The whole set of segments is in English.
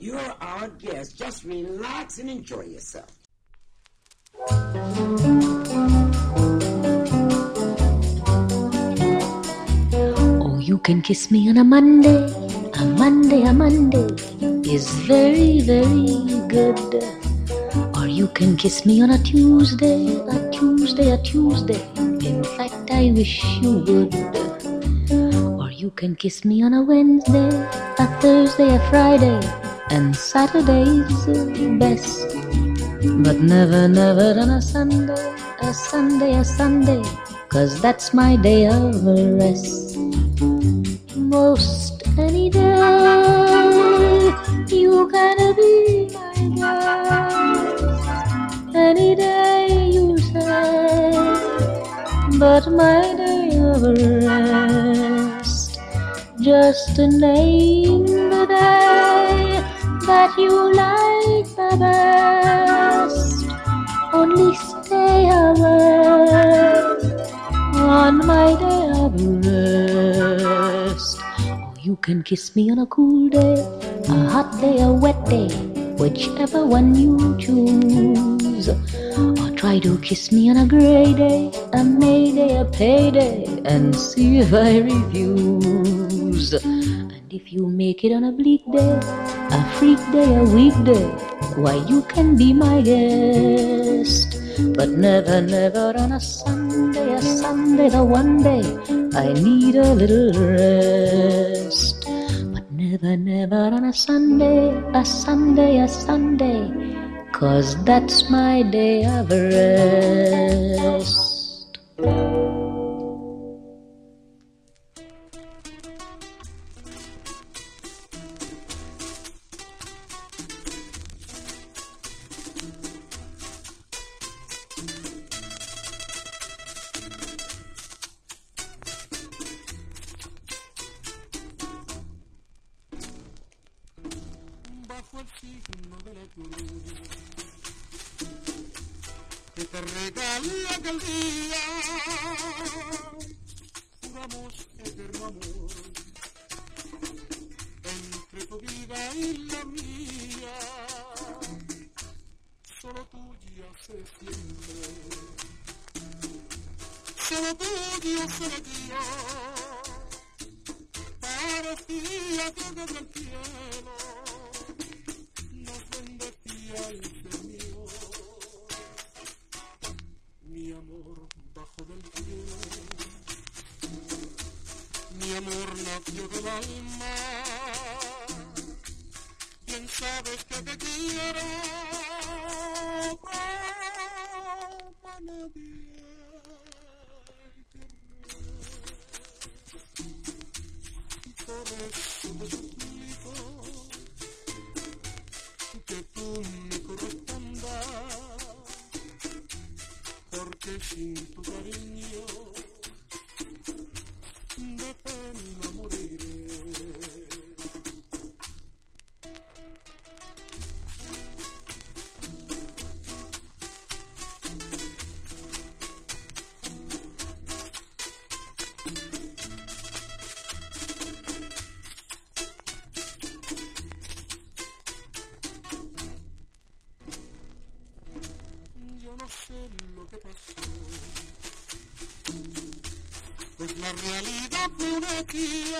You're our guest. Just relax and enjoy yourself. Oh, you can kiss me on a Monday. A Monday, a Monday is very, very good. Or you can kiss me on a Tuesday, a Tuesday, a Tuesday. In fact, I wish you would. Or you can kiss me on a Wednesday, a Thursday, a Friday, and Saturday's are best. But never, never on a Sunday, a Sunday, a Sunday, cause that's my day of rest. Most any day, you gotta be my guest. Any day you say, but my day of rest. Just name the day that you like the best. Only stay away on my day of rest. Oh, you can kiss me on a cool day, a hot day, a wet day, whichever one you choose. Or try to kiss me on a gray day, a May day, a payday, and see if I refuse. And if you make it on a bleak day, a freak day, a weekday, why you can be my guest. But never, never on a Sunday, a Sunday, the one day I need a little rest. But never, never on a Sunday, a Sunday, a Sunday, cause that's my day of rest. Pues la realidad que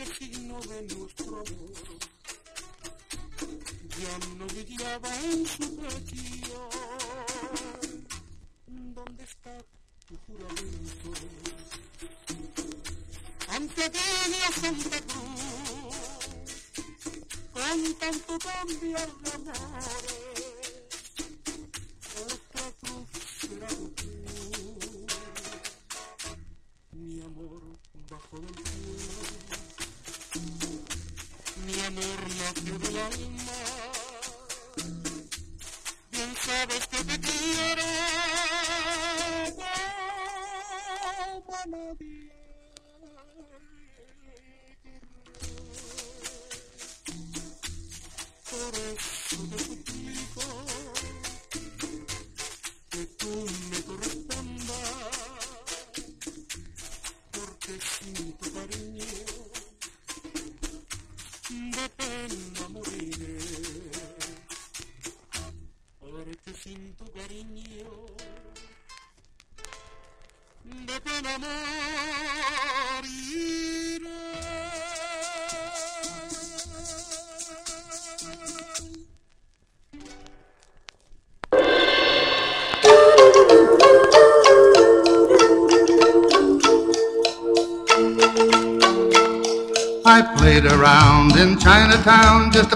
el signo de nuestro amor ya no brillaba en su pecho. ¿Dónde está tu juramento? Ante Dios Santa Cruz, con tanto cambiar de amores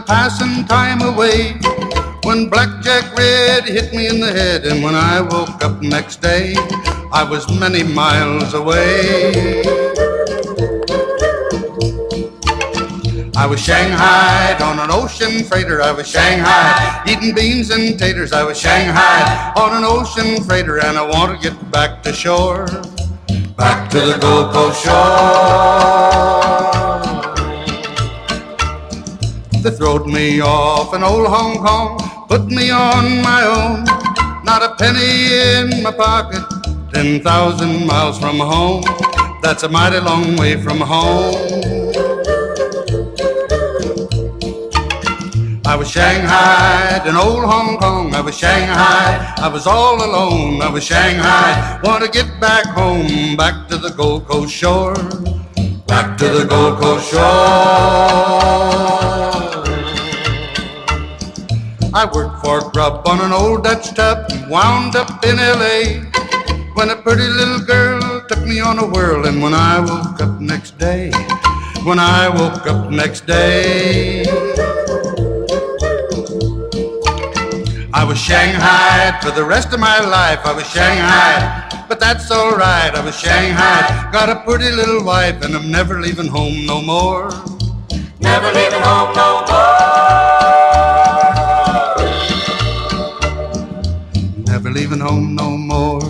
passing time away. When Blackjack Red hit me in the head, and when I woke up next day, I was many miles away. I was shanghaied on an ocean freighter. I was shanghaied eating beans and taters. I was shanghaied on an ocean freighter, and I want to get back to shore, back to the Gold Coast shore. They throwed me off in old Hong Kong, put me on my own. Not a penny in my pocket, 10,000 miles from home. That's a mighty long way from home. I was shanghaied in old Hong Kong. I was shanghaied. I was all alone. I was shanghaied. Want to get back home, back to the Gold Coast shore. Back to the Gold Coast shore. I worked for grub on an old Dutch tub and wound up in L.A. When a pretty little girl took me on a whirl, and when I woke up next day, when I woke up next day, I was shanghaied for the rest of my life. I was shanghaied, but that's alright. I was shanghaied, got a pretty little wife, and I'm never leaving home no more. Never leaving home no more. Leaving home no more.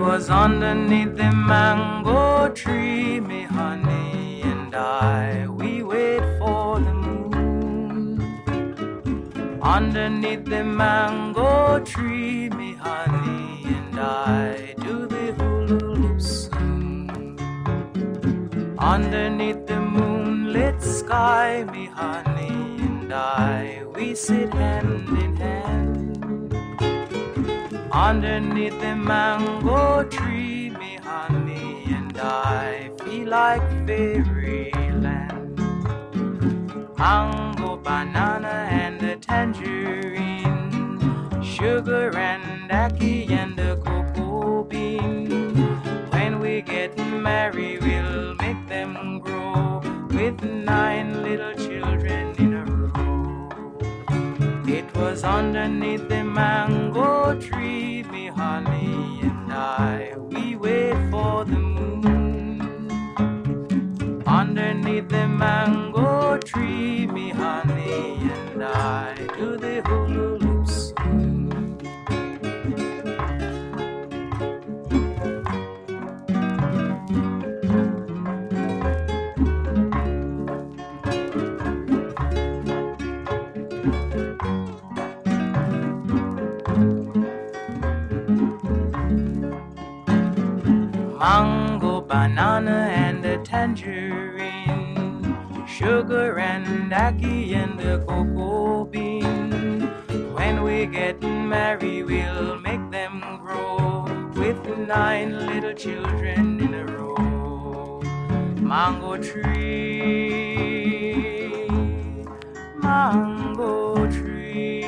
Was underneath the mango tree, me honey and I, we wait for the moon. Underneath the mango sugar and ackee and the cocoa bean. When we get married, we'll make them grow with nine little children in a row. It was underneath the mango tree, me banana, and a tangerine, sugar and ackee and the cocoa bean. When we get married, we'll make them grow with nine little children in a row. Mango tree, mango tree,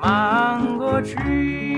mango tree.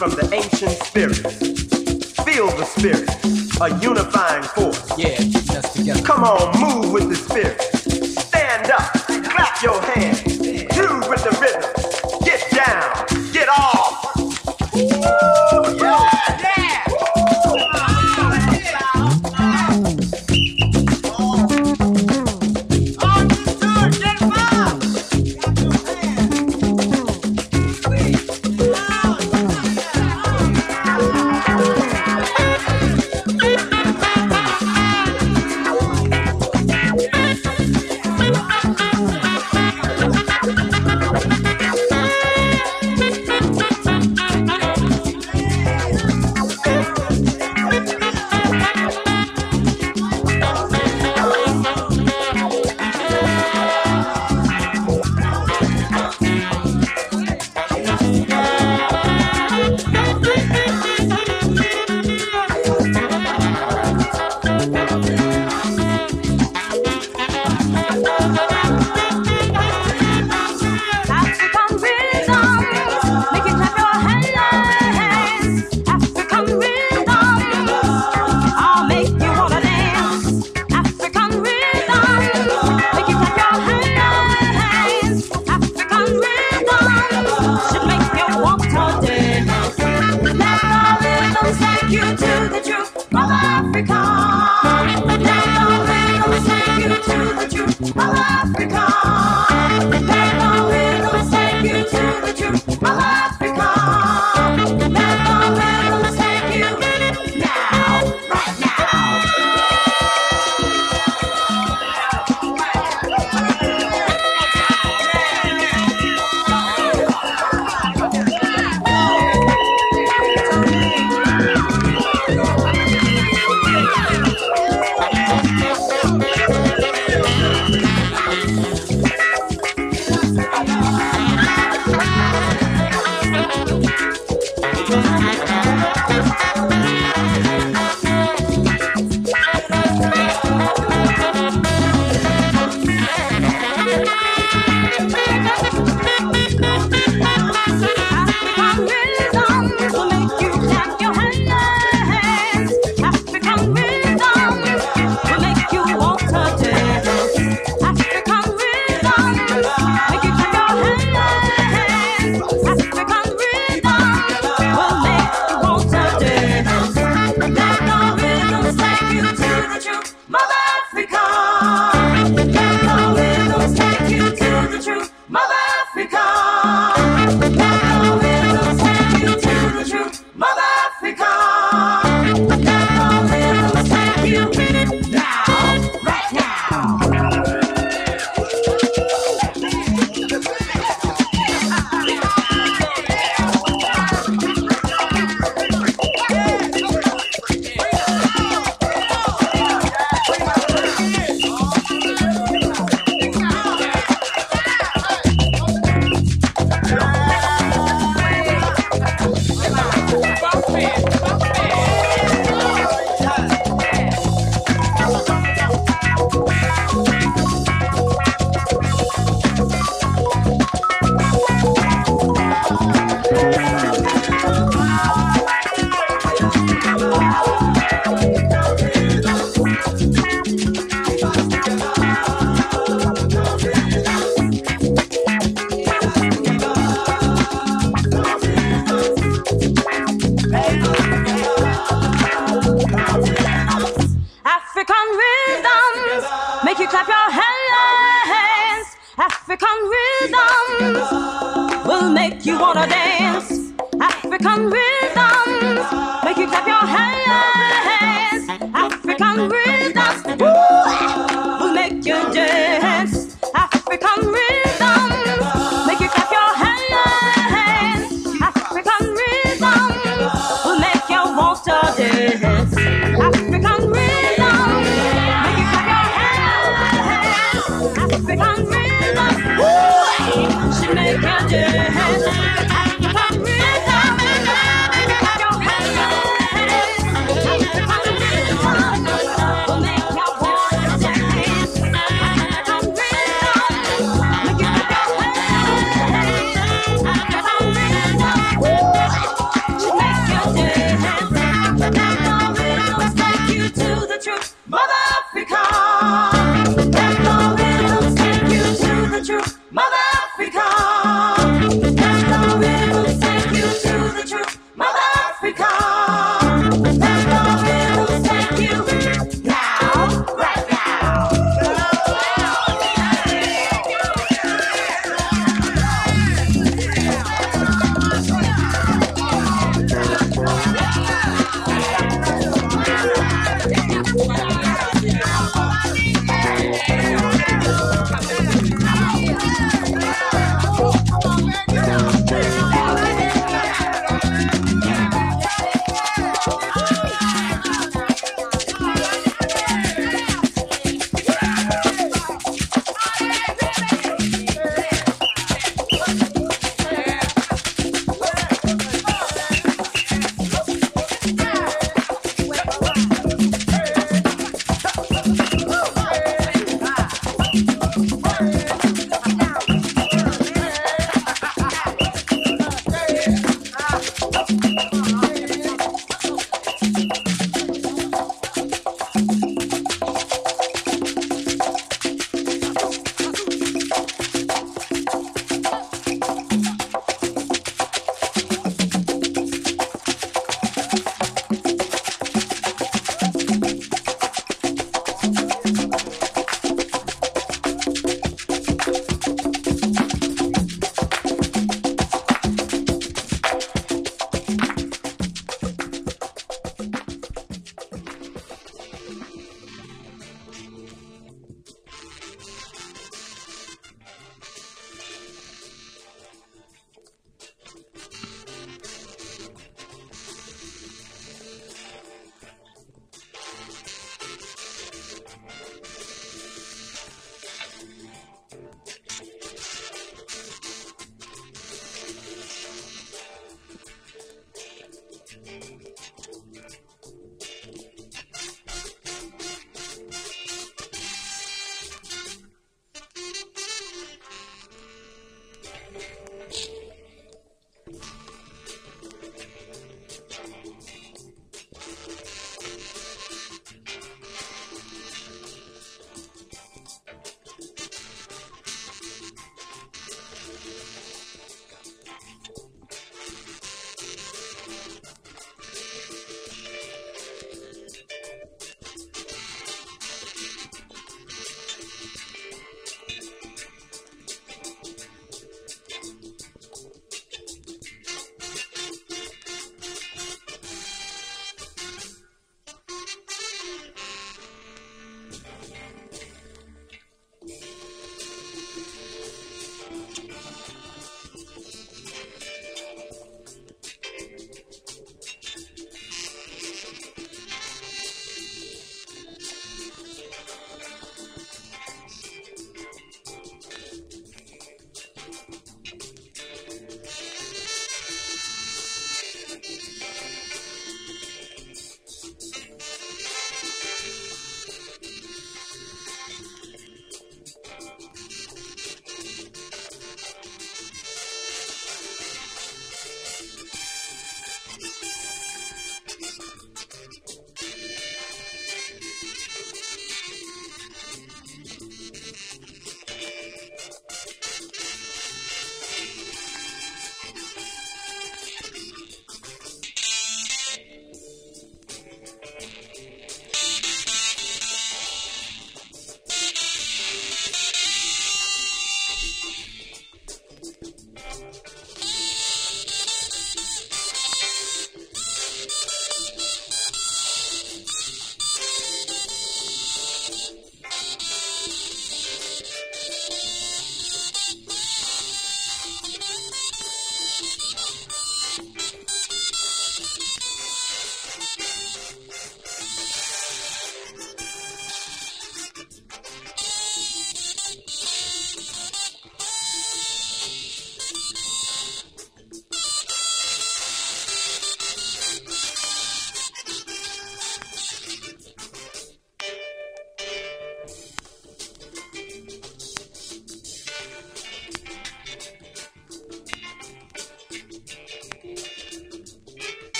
From the ancient spirits.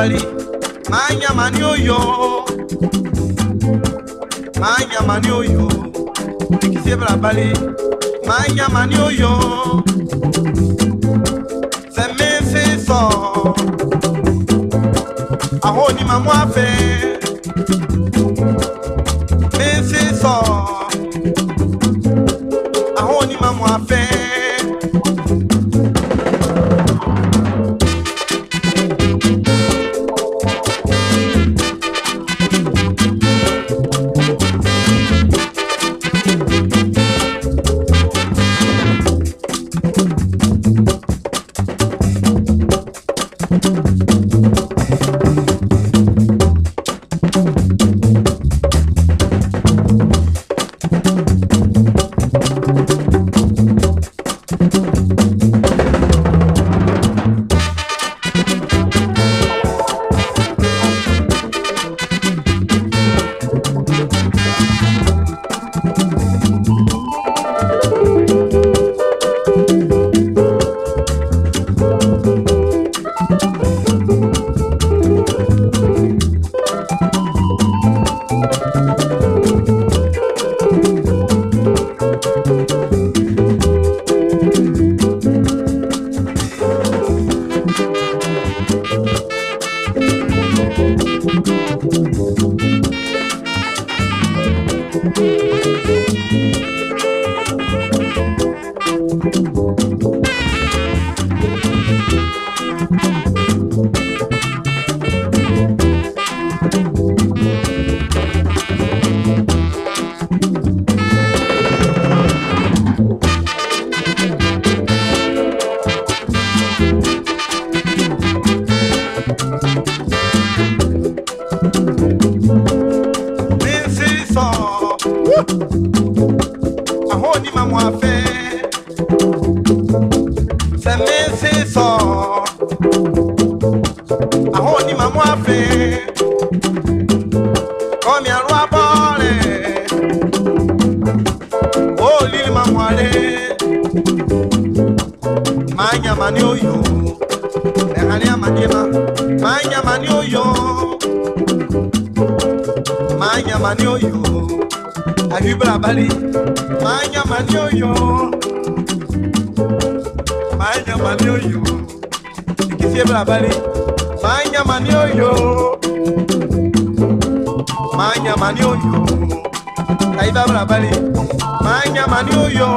mbali manya ni oyo manyama ni oyo ulikisie balabali manyama ni oyo sẹmẹsẹsọ àwọn onímọ̀ mú afẹ́. mani oyo abibra bali manya mani oyo. Manya mani oyo. Ikisiebra bali manya mani oyo. Manya mani oyo. Kaibabra bali manya mani oyo.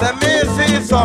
Semisi sọ.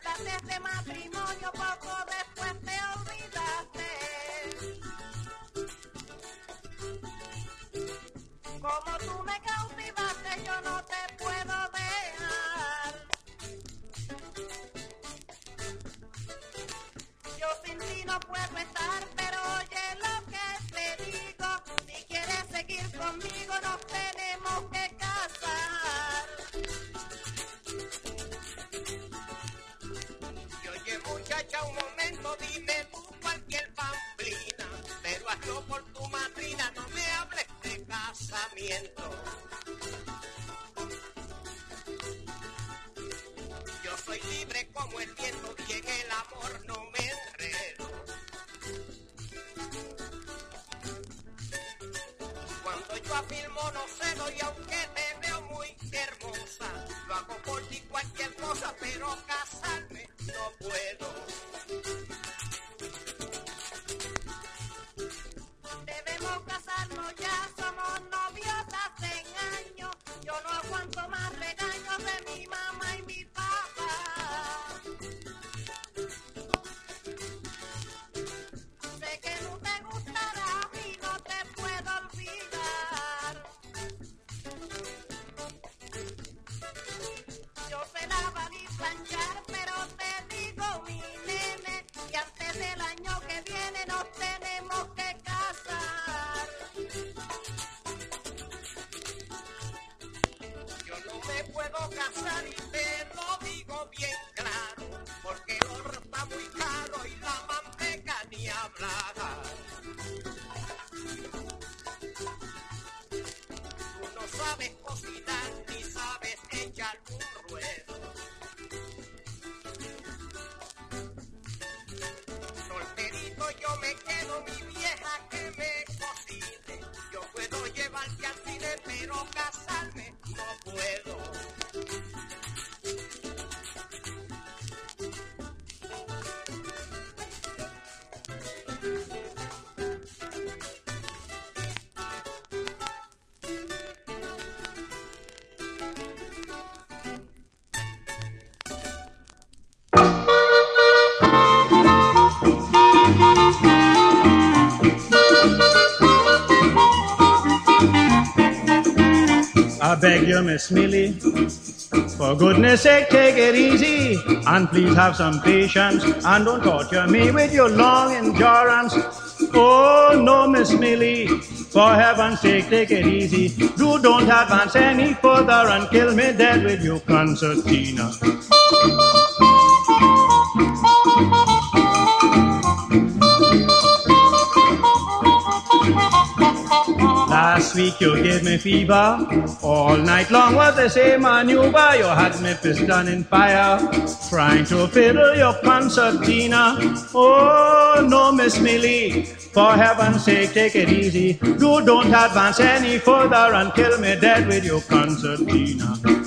trataste de matrimonio, poco después te olvidaste. Como tú me cautivaste, yo no te puedo dejar. Yo sin ti no puedo estar, pero oye lo que te digo. Si quieres seguir conmigo, no te no me hables de casamiento. Yo soy libre como el viento y en el amor no me enredo. Cuando yo afirmo no cedo y aunque te veo muy hermosa, lo hago por ti cualquier cosa, pero casarme no puedo. No aguanto más regaños de mi mamá y mi papá. Sé que no te gustará y no te puedo olvidar. Yo sé lavar y planchar, pero te digo, mi nene, que antes del año que viene nos tenemos que casar. Puedo casar y te lo digo bien claro, porque el oro está muy caro y la manteca ni hablar. Tú no sabes cocinar ni sabes echar un ruedo. Solterito yo me quedo, mi vieja que me cocine. Yo puedo llevarte al cine, pero casarme no puedo. Miss Millie, for goodness sake, take it easy and please have some patience and don't torture me with your long endurance. Oh no, Miss Millie, for heaven's sake, take it easy. Do don't advance any further and kill me dead with your concertina. Last week you gave me fever. All night long was the same maneuver. You had me piston in fire. Trying to fiddle your concertina. Oh no, Miss Millie. For heaven's sake, take it easy. You don't advance any further and kill me dead with your concertina.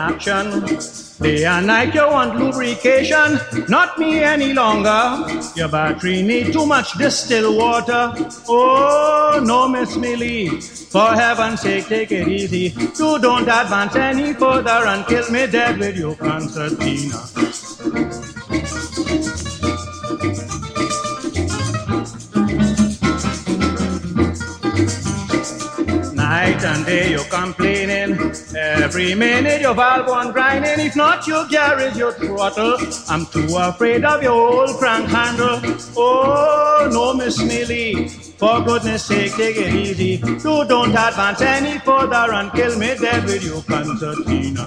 In. Day and night you want lubrication, not me any longer. Your battery need too much distilled water. Oh no, Miss Millie, for heaven's sake take it easy. You don't advance any further and kill me dead with your concertina. Day you're complaining. Every minute your valve one grinding. If not your garage, your throttle. I'm too afraid of your old crank handle. Oh no, Miss Millie. For goodness sake, take it easy. You don't advance any further and kill me dead with your concertina.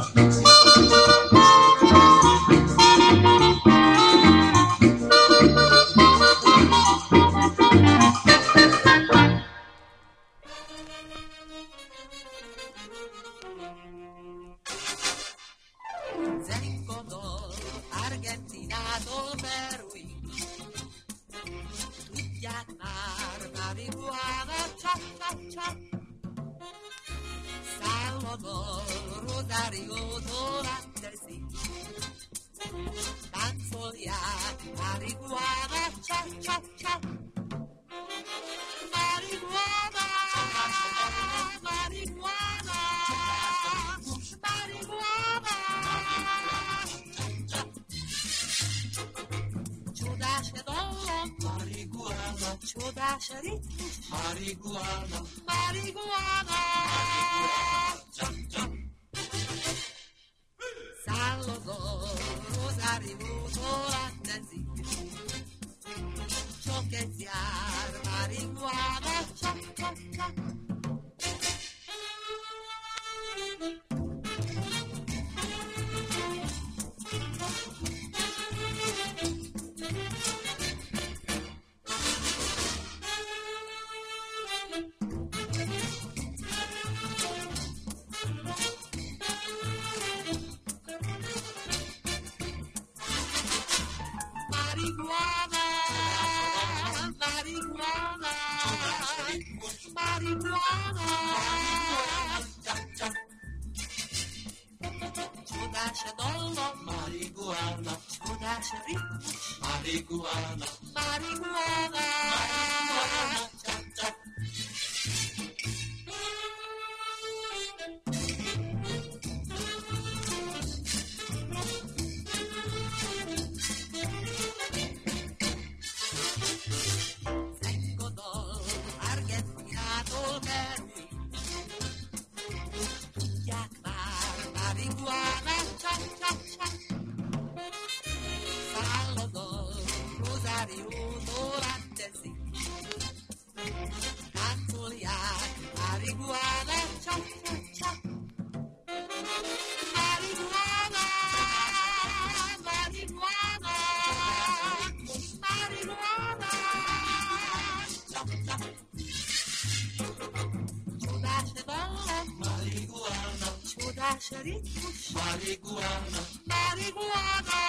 Salvador. Táncolják, marihuana, csap. Marihuana, marihuana, marihuana. Chota Charitu. Marihuana. Marihuana. Jump, jump. Salvador, Rosario, Toratnesi. Choquetear, marihuana. Chop, chop, chop. Chodash ritmus, marihuana, marihuana.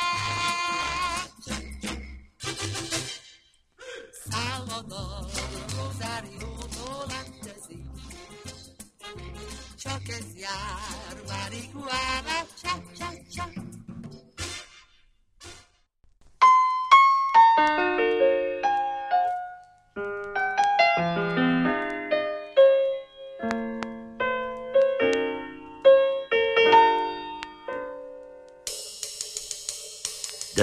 Salvador, Rosario, Holandesi. Choquetear, marihuana, cha, cha, cha.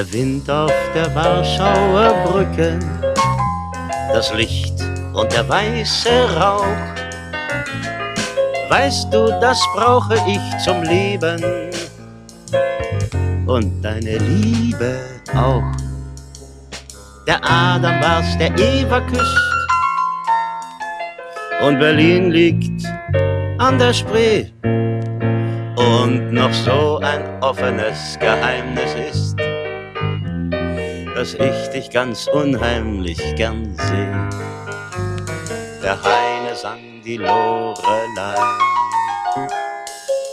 Der Wind auf der Warschauer Brücke, das Licht und der weiße Rauch. Weißt du, das brauche ich zum Leben und deine Liebe auch. Der Adam war's, der Eva küsst und Berlin liegt an der Spree und noch so ein offenes Geheimnis ist dass ich dich ganz unheimlich gern seh. Der Heine sang die Lorelei.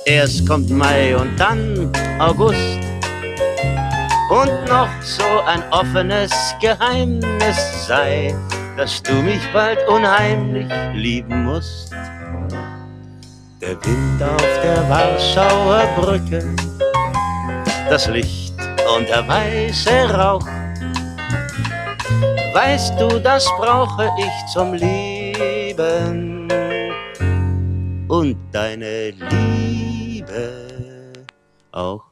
Erst kommt Mai und dann August. Und noch so ein offenes Geheimnis sei, dass du mich bald unheimlich lieben musst. Der Wind auf der Warschauer Brücke, das Licht und der weiße Rauch Weißt du, das brauche ich zum Leben und deine Liebe auch.